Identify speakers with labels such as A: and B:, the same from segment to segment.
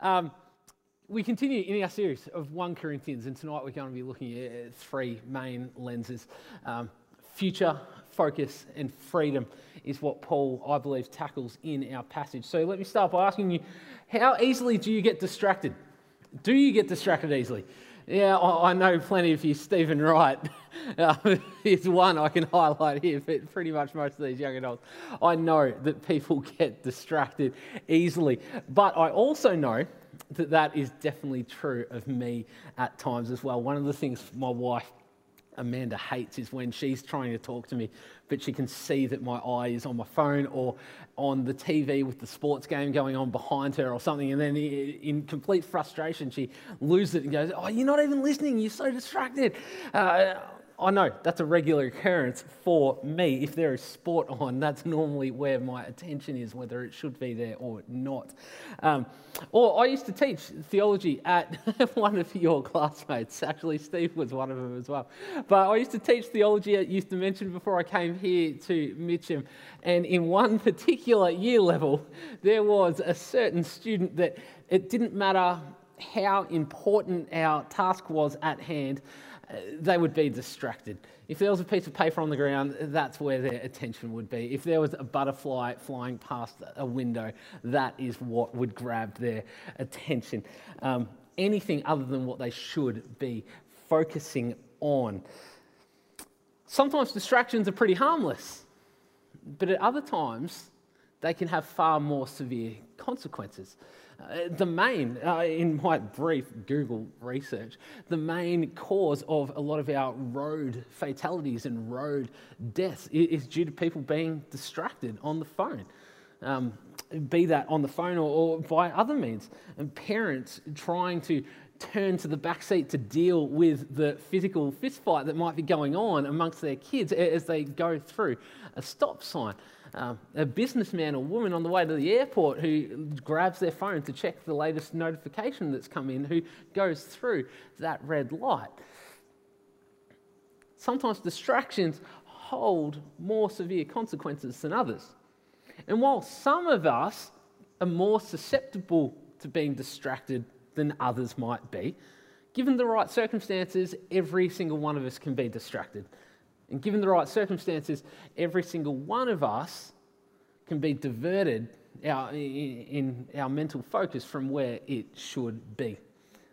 A: Um, we continue in our series of 1 Corinthians, and tonight we're going to be looking at three main lenses um, future, focus, and freedom is what Paul, I believe, tackles in our passage. So let me start by asking you how easily do you get distracted? Do you get distracted easily? Yeah, I know plenty of you. Stephen Wright is one I can highlight here, but pretty much most of these young adults. I know that people get distracted easily, but I also know that that is definitely true of me at times as well. One of the things my wife Amanda hates is when she's trying to talk to me, but she can see that my eye is on my phone or on the TV with the sports game going on behind her or something. And then in complete frustration, she loses it and goes, Oh, you're not even listening. You're so distracted. Uh, I know that's a regular occurrence for me. If there is sport on, that's normally where my attention is, whether it should be there or not. Um, or I used to teach theology at one of your classmates. Actually, Steve was one of them as well. But I used to teach theology at Youth Dimension before I came here to Mitcham. And in one particular year level, there was a certain student that it didn't matter how important our task was at hand they would be distracted. If there was a piece of paper on the ground, that's where their attention would be. If there was a butterfly flying past a window, that is what would grab their attention. Um, anything other than what they should be focusing on. Sometimes distractions are pretty harmless, but at other times, they can have far more severe consequences. Uh, the main, uh, in my brief Google research, the main cause of a lot of our road fatalities and road deaths is due to people being distracted on the phone. Um, be that on the phone or, or by other means, and parents trying to turn to the back seat to deal with the physical fistfight that might be going on amongst their kids as they go through a stop sign um, a businessman or woman on the way to the airport who grabs their phone to check the latest notification that's come in, who goes through that red light. Sometimes distractions hold more severe consequences than others. And while some of us are more susceptible to being distracted than others might be, given the right circumstances, every single one of us can be distracted. And given the right circumstances, every single one of us can be diverted our, in our mental focus from where it should be.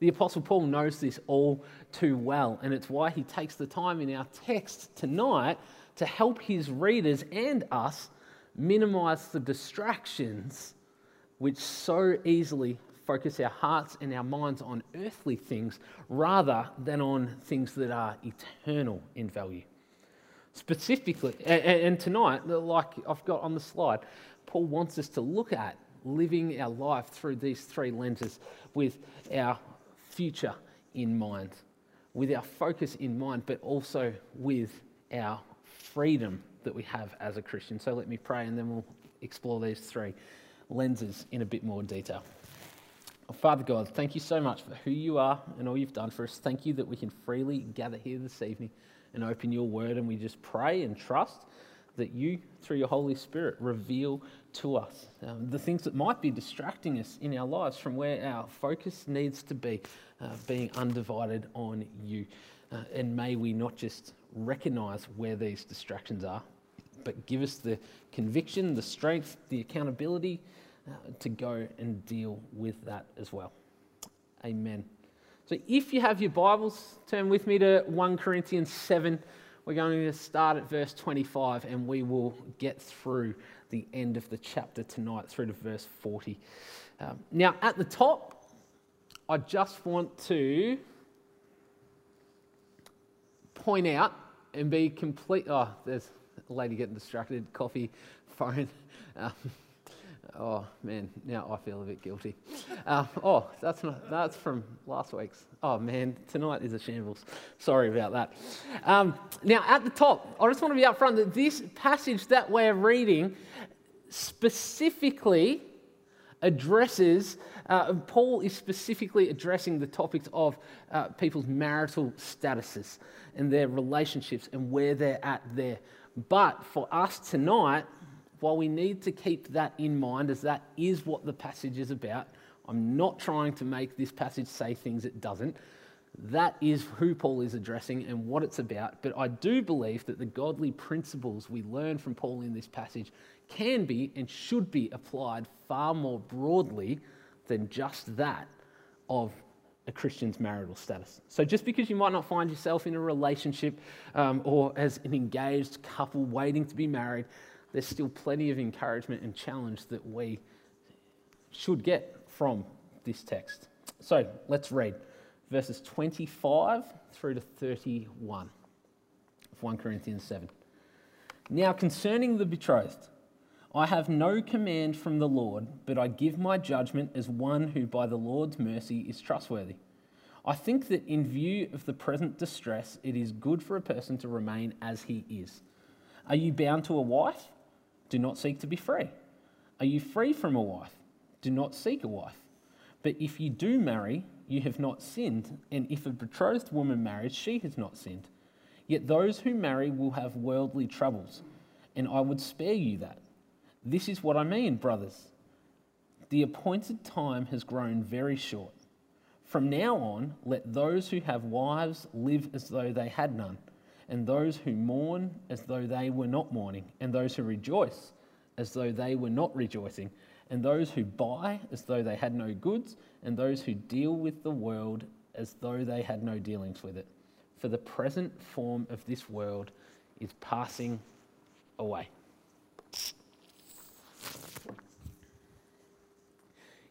A: The Apostle Paul knows this all too well, and it's why he takes the time in our text tonight to help his readers and us minimize the distractions which so easily focus our hearts and our minds on earthly things rather than on things that are eternal in value. Specifically, and tonight, like I've got on the slide, Paul wants us to look at living our life through these three lenses with our future in mind, with our focus in mind, but also with our freedom that we have as a Christian. So let me pray and then we'll explore these three lenses in a bit more detail. Father God, thank you so much for who you are and all you've done for us. Thank you that we can freely gather here this evening and open your word. And we just pray and trust that you, through your Holy Spirit, reveal to us um, the things that might be distracting us in our lives from where our focus needs to be, uh, being undivided on you. Uh, and may we not just recognize where these distractions are, but give us the conviction, the strength, the accountability uh, to go and deal with that as well. Amen. So if you have your Bibles, turn with me to 1 Corinthians 7. We're going to start at verse 25 and we will get through the end of the chapter tonight, through to verse 40. Um, now, at the top, I just want to point out and be complete. Oh, there's a lady getting distracted, coffee, phone. Um, Oh man, now I feel a bit guilty. Uh, oh, that's not, that's from last week's. Oh man, tonight is a shambles. Sorry about that. Um, now at the top, I just want to be upfront that this passage that we're reading specifically addresses. Uh, Paul is specifically addressing the topics of uh, people's marital statuses and their relationships and where they're at there. But for us tonight, while we need to keep that in mind, as that is what the passage is about, I'm not trying to make this passage say things it doesn't. That is who Paul is addressing and what it's about. But I do believe that the godly principles we learn from Paul in this passage can be and should be applied far more broadly than just that of a Christian's marital status. So, just because you might not find yourself in a relationship um, or as an engaged couple waiting to be married, there's still plenty of encouragement and challenge that we should get from this text. So, let's read verses 25 through to 31 of 1 Corinthians 7. Now, concerning the betrothed, I have no command from the Lord, but I give my judgment as one who by the Lord's mercy is trustworthy. I think that in view of the present distress, it is good for a person to remain as he is. Are you bound to a wife? Do not seek to be free. Are you free from a wife? Do not seek a wife. But if you do marry, you have not sinned, and if a betrothed woman marries, she has not sinned. Yet those who marry will have worldly troubles, and I would spare you that. This is what I mean, brothers. The appointed time has grown very short. From now on, let those who have wives live as though they had none, and those who mourn as though they were not mourning, and those who rejoice as though they were not rejoicing, and those who buy as though they had no goods, and those who deal with the world as though they had no dealings with it. For the present form of this world is passing away.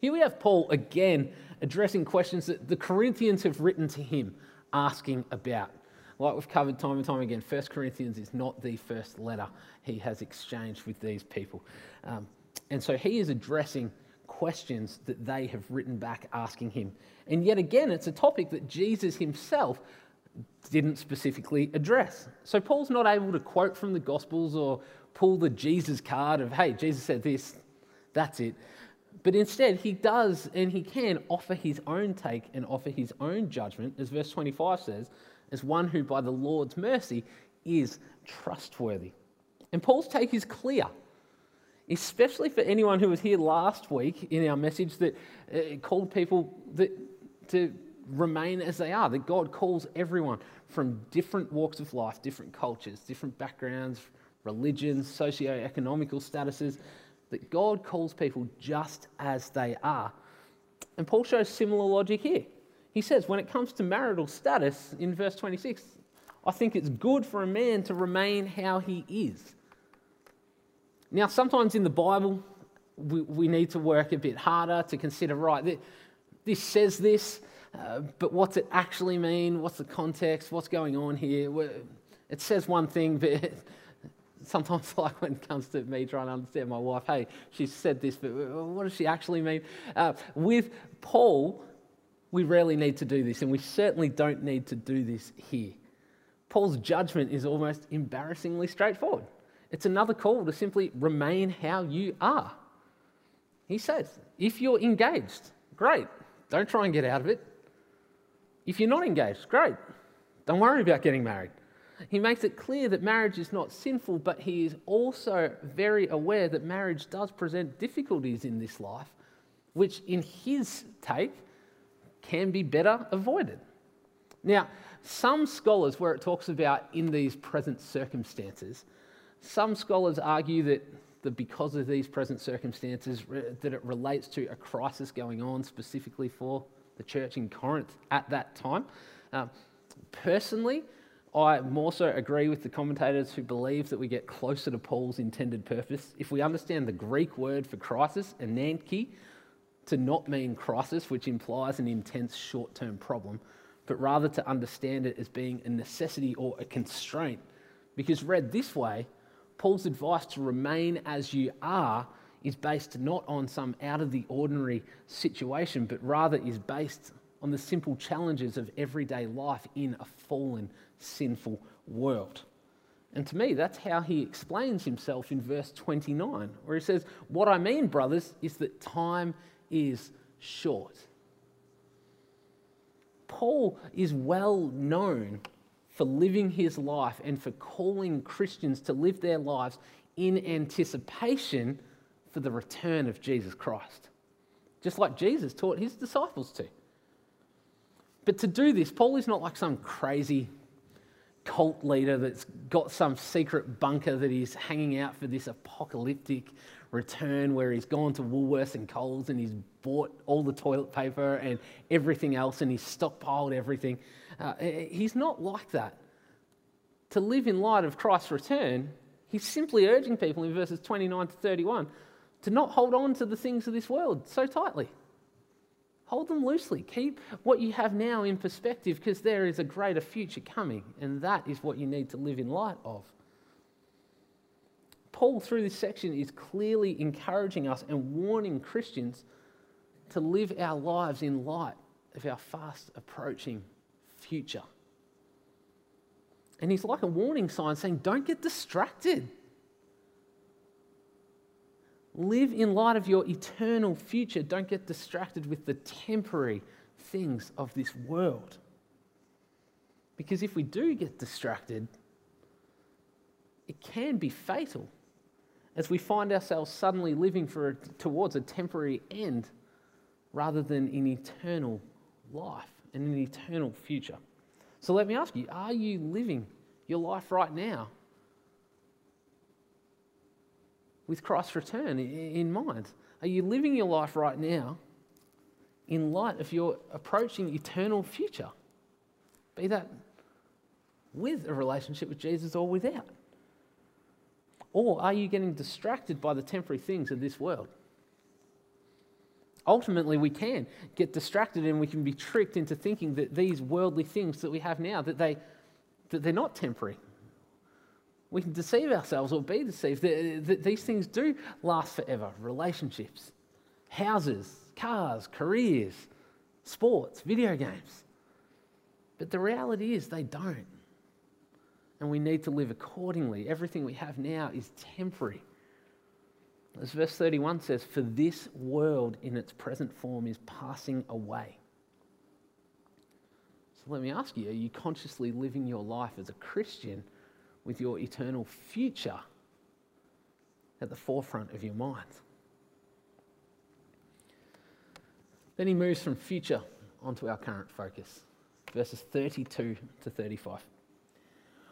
A: Here we have Paul again addressing questions that the Corinthians have written to him, asking about. Like we've covered time and time again, First Corinthians is not the first letter he has exchanged with these people. Um, and so he is addressing questions that they have written back asking him. And yet again, it's a topic that Jesus himself didn't specifically address. So Paul's not able to quote from the Gospels or pull the Jesus card of, hey, Jesus said this, that's it. But instead, he does and he can offer his own take and offer his own judgment, as verse 25 says, as one who by the Lord's mercy is trustworthy. And Paul's take is clear, especially for anyone who was here last week in our message that uh, called people that, to remain as they are, that God calls everyone from different walks of life, different cultures, different backgrounds, religions, socio-economical statuses, that God calls people just as they are. And Paul shows similar logic here. He says, when it comes to marital status in verse 26, I think it's good for a man to remain how he is. Now, sometimes in the Bible, we, we need to work a bit harder to consider right, this says this, uh, but what's it actually mean? What's the context? What's going on here? It says one thing, but sometimes like when it comes to me trying to understand my wife, hey, she said this, but what does she actually mean? Uh, with Paul, we rarely need to do this, and we certainly don't need to do this here. Paul's judgment is almost embarrassingly straightforward. It's another call to simply remain how you are. He says, if you're engaged, great, don't try and get out of it. If you're not engaged, great, don't worry about getting married he makes it clear that marriage is not sinful, but he is also very aware that marriage does present difficulties in this life, which, in his take, can be better avoided. Now, some scholars, where it talks about in these present circumstances, some scholars argue that the, because of these present circumstances, that it relates to a crisis going on specifically for the church in Corinth at that time. Uh, personally, I more so agree with the commentators who believe that we get closer to Paul's intended purpose if we understand the Greek word for crisis, ananke, to not mean crisis, which implies an intense short term problem, but rather to understand it as being a necessity or a constraint. Because read this way, Paul's advice to remain as you are is based not on some out of the ordinary situation, but rather is based on the simple challenges of everyday life in a fallen sinful world. And to me, that's how he explains himself in verse 29, where he says, What I mean, brothers, is that time is short. Paul is well known for living his life and for calling Christians to live their lives in anticipation for the return of Jesus Christ. just like Jesus taught his disciples to. But to do this, Paul is not like some crazy cult leader that's got some secret bunker that he's hanging out for this apocalyptic return where he's gone to Woolworths and Coles and he's bought all the toilet paper and everything else and he's stockpiled everything. Uh, he's not like that. To live in light of Christ's return, he's simply urging people in verses 29 to 31 to not hold on to the things of this world so tightly. Hold them loosely. Keep what you have now in perspective because there is a greater future coming, and that is what you need to live in light of. Paul, through this section, is clearly encouraging us and warning Christians to live our lives in light of our fast approaching future. And he's like a warning sign saying, Don't get distracted. Live in light of your eternal future. Don't get distracted with the temporary things of this world. Because if we do get distracted, it can be fatal as we find ourselves suddenly living for towards a temporary end rather than an eternal life and an eternal future. So let me ask you are you living your life right now with Christ's return in mind? Are you living your life right now in light of your approaching eternal future? Be that with a relationship with Jesus or without? Or are you getting distracted by the temporary things of this world? Ultimately, we can get distracted and we can be tricked into thinking that these worldly things that we have now, that, they, that they're not temporary, we can deceive ourselves or be deceived that, these things do last forever relationships, houses, cars, careers, sports, video games. But the reality is they don't. And we need to live accordingly. Everything we have now is temporary. As verse 31 says, For this world in its present form is passing away. So let me ask you are you consciously living your life as a Christian with your eternal future at the forefront of your mind. Then he moves from future onto our current focus, verses 32 to 35.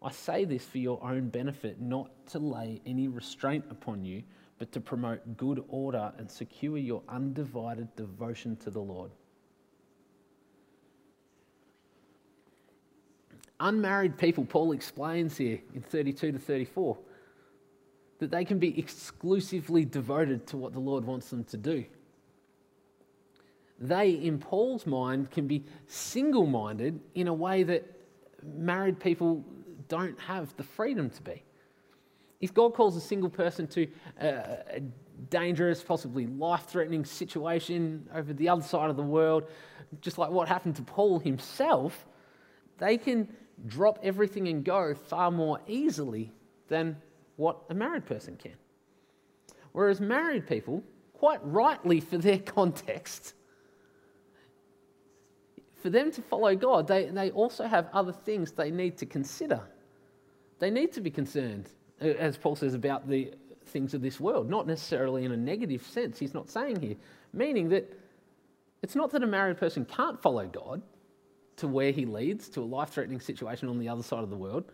A: I say this for your own benefit, not to lay any restraint upon you, but to promote good order and secure your undivided devotion to the Lord. Unmarried people, Paul explains here in 32 to 34 that they can be exclusively devoted to what the Lord wants them to do. They, in Paul's mind, can be single minded in a way that married people don't have the freedom to be. If God calls a single person to a dangerous, possibly life threatening situation over the other side of the world, just like what happened to Paul himself, they can drop everything and go far more easily than what a married person can. Whereas married people, quite rightly for their context, for them to follow God, they, they also have other things they need to consider. They need to be concerned, as Paul says, about the things of this world, not necessarily in a negative sense, he's not saying here, meaning that it's not that a married person can't follow God to where he leads, to a life threatening situation on the other side of the world.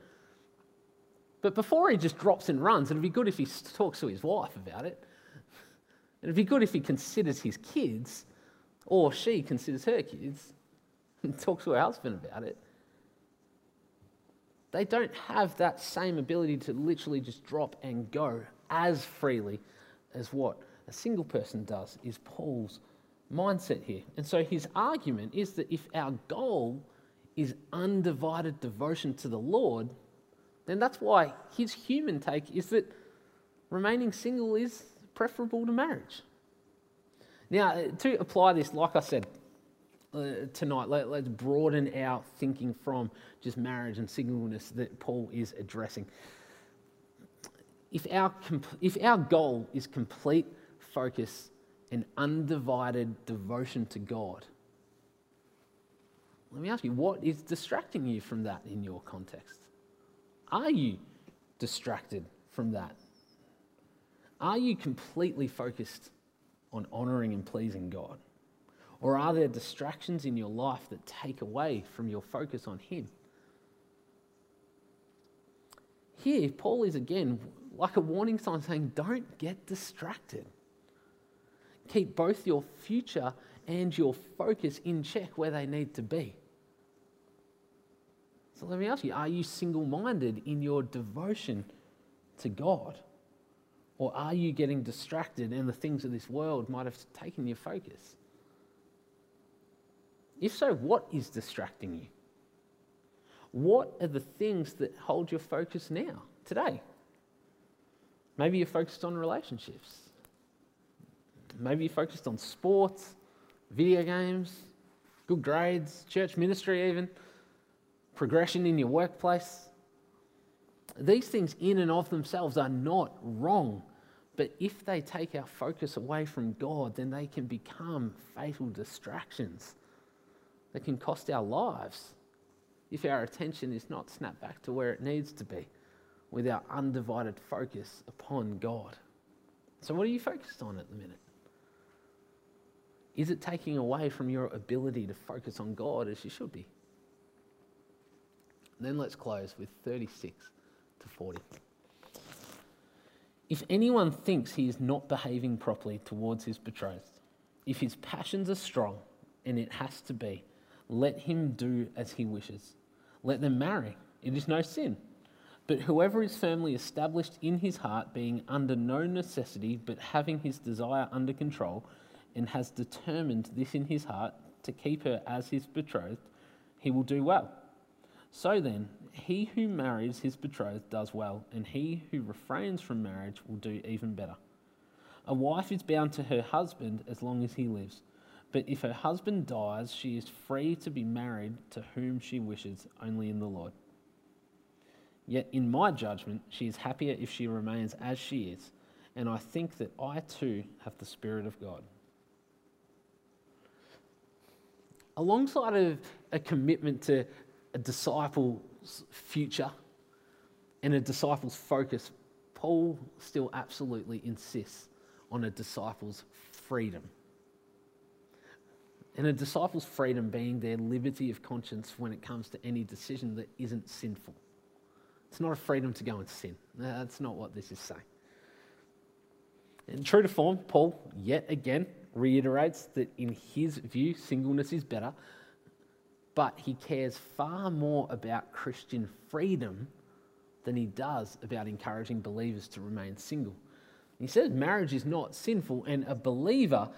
A: But before he just drops and runs, it'd be good if he talks to his wife about it. It'd be good if he considers his kids, or she considers her kids, and talks to her husband about it. They don't have that same ability to literally just drop and go as freely as what a single person does, is Paul's mindset here. And so his argument is that if our goal is undivided devotion to the Lord, then that's why his human take is that remaining single is preferable to marriage. Now, to apply this, like I said, uh, tonight, let, let's broaden our thinking from just marriage and singleness that Paul is addressing. If our, if our goal is complete focus and undivided devotion to God, let me ask you, what is distracting you from that in your context? Are you distracted from that? Are you completely focused on honouring and pleasing God? Or are there distractions in your life that take away from your focus on Him? Here, Paul is again like a warning sign saying, don't get distracted. Keep both your future and your focus in check where they need to be. So let me ask you are you single minded in your devotion to God? Or are you getting distracted and the things of this world might have taken your focus? If so, what is distracting you? What are the things that hold your focus now, today? Maybe you're focused on relationships. Maybe you're focused on sports, video games, good grades, church ministry, even progression in your workplace. These things, in and of themselves, are not wrong. But if they take our focus away from God, then they can become fatal distractions that can cost our lives if our attention is not snapped back to where it needs to be with our undivided focus upon God. So, what are you focused on at the minute? Is it taking away from your ability to focus on God as you should be? And then let's close with 36 to 40. If anyone thinks he is not behaving properly towards his betrothed, if his passions are strong, and it has to be, let him do as he wishes. Let them marry. It is no sin. But whoever is firmly established in his heart, being under no necessity, but having his desire under control, and has determined this in his heart to keep her as his betrothed, he will do well. So then, he who marries his betrothed does well, and he who refrains from marriage will do even better. A wife is bound to her husband as long as he lives. But if her husband dies, she is free to be married to whom she wishes, only in the Lord. Yet, in my judgment, she is happier if she remains as she is, and I think that I too have the Spirit of God. Alongside of a commitment to a disciple's future and a disciple's focus, Paul still absolutely insists on a disciple's freedom and a disciple's freedom being their liberty of conscience when it comes to any decision that isn't sinful. It's not a freedom to go and sin. That's not what this is saying. And true to form, Paul yet again reiterates that in his view, singleness is better, but he cares far more about Christian freedom than he does about encouraging believers to remain single. He says marriage is not sinful, and a believer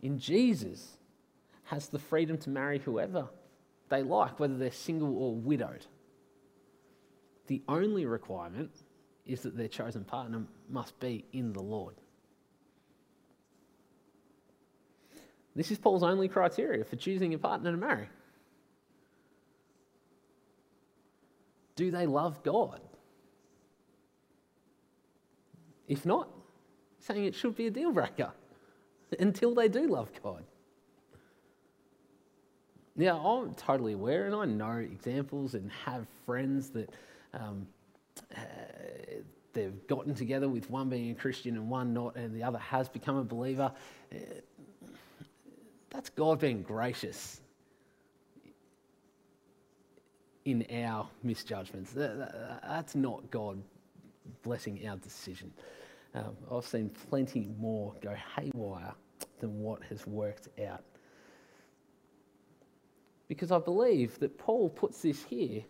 A: in Jesus has the freedom to marry whoever they like, whether they're single or widowed. The only requirement is that their chosen partner must be in the Lord. This is Paul's only criteria for choosing a partner to marry. Do they love God? If not, saying it should be a deal breaker. until they do love God. Now, I'm totally aware, and I know examples and have friends that um, uh, they've gotten together with one being a Christian and one not, and the other has become a believer. That's God being gracious in our misjudgments. That's not God blessing our decision. Um, I've seen plenty more go haywire than what has worked out. Because I believe that Paul puts this here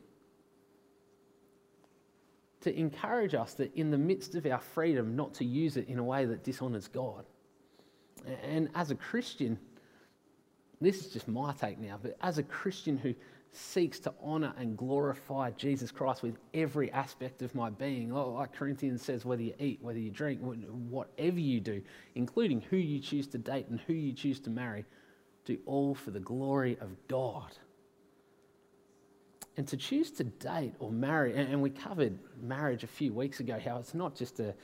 A: to encourage us that in the midst of our freedom, not to use it in a way that dishonors God. And as a Christian, this is just my take now, but as a Christian who seeks to honor and glorify Jesus Christ with every aspect of my being. Like Corinthians says, whether you eat, whether you drink, whatever you do, including who you choose to date and who you choose to marry, do all for the glory of God. And to choose to date or marry, and we covered marriage a few weeks ago, how it's not just a,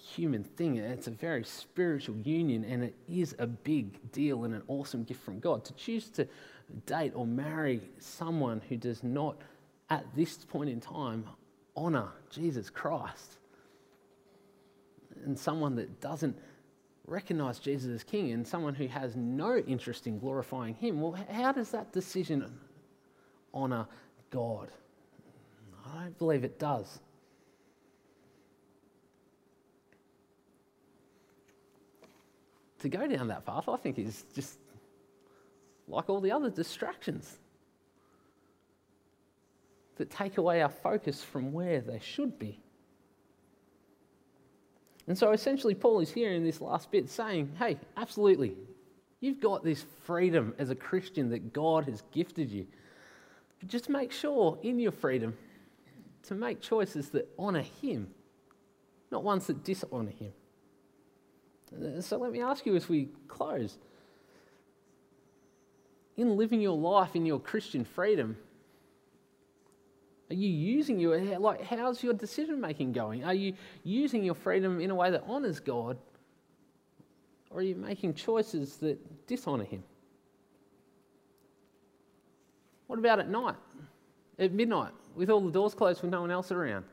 A: human thing, it's a very spiritual union, and it is a big deal and an awesome gift from God. To choose to date or marry someone who does not, at this point in time, honor Jesus Christ, and someone that doesn't recognize Jesus as King, and someone who has no interest in glorifying Him, well, how does that decision honor God? I don't believe it does. To go down that path, I think, is just like all the other distractions that take away our focus from where they should be. And so essentially, Paul is here in this last bit saying, hey, absolutely, you've got this freedom as a Christian that God has gifted you. But just make sure in your freedom to make choices that honour Him, not ones that dishonour Him. Uh, so let me ask you as we close in living your life in your Christian freedom, are you using your like how's your decision making going? Are you using your freedom in a way that honors God? Or are you making choices that dishonor him? What about at night? At midnight, with all the doors closed with no one else around?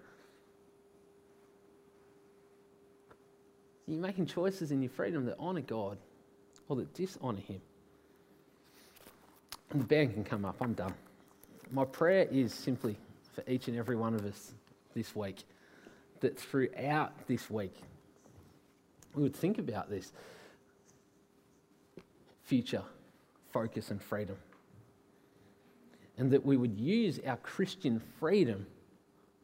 A: Are you making choices in your freedom that honor God or that dishonor him? And the band can come up, I'm done. My prayer is simply for each and every one of us this week that throughout this week we would think about this future focus and freedom. And that we would use our Christian freedom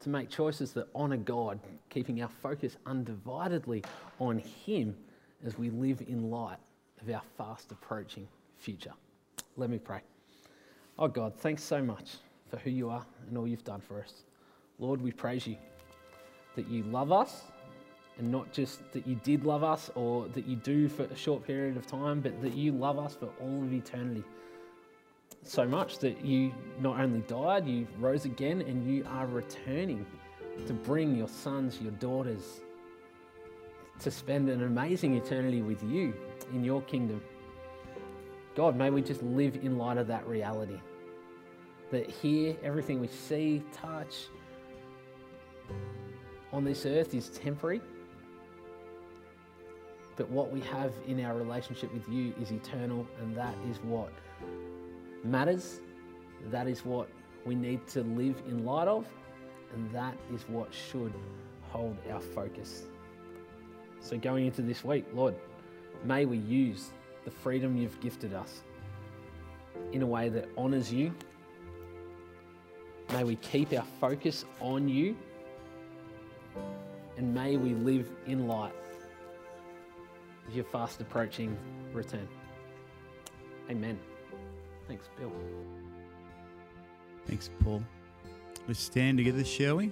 A: to make choices that honour God, keeping our focus undividedly on Him as we live in light of our fast approaching future. Let me pray. Oh God, thanks so much for who you are and all you've done for us. Lord, we praise you that you love us and not just that you did love us or that you do for a short period of time, but that you love us for all of eternity. So much that you not only died, you rose again, and you are returning to bring your sons, your daughters, to spend an amazing eternity with you in your kingdom. God, may we just live in light of that reality that here, everything we see, touch on this earth is temporary. But what we have in our relationship with you is eternal, and that is what matters. That is what we need to live in light of, and that is what should hold our focus. So, going into this week, Lord, may we use the freedom you've gifted us in a way that honours you May we keep our focus on you and may we live in light of your fast approaching return. Amen. Thanks, Bill.
B: Thanks, Paul. Let's stand together, shall we?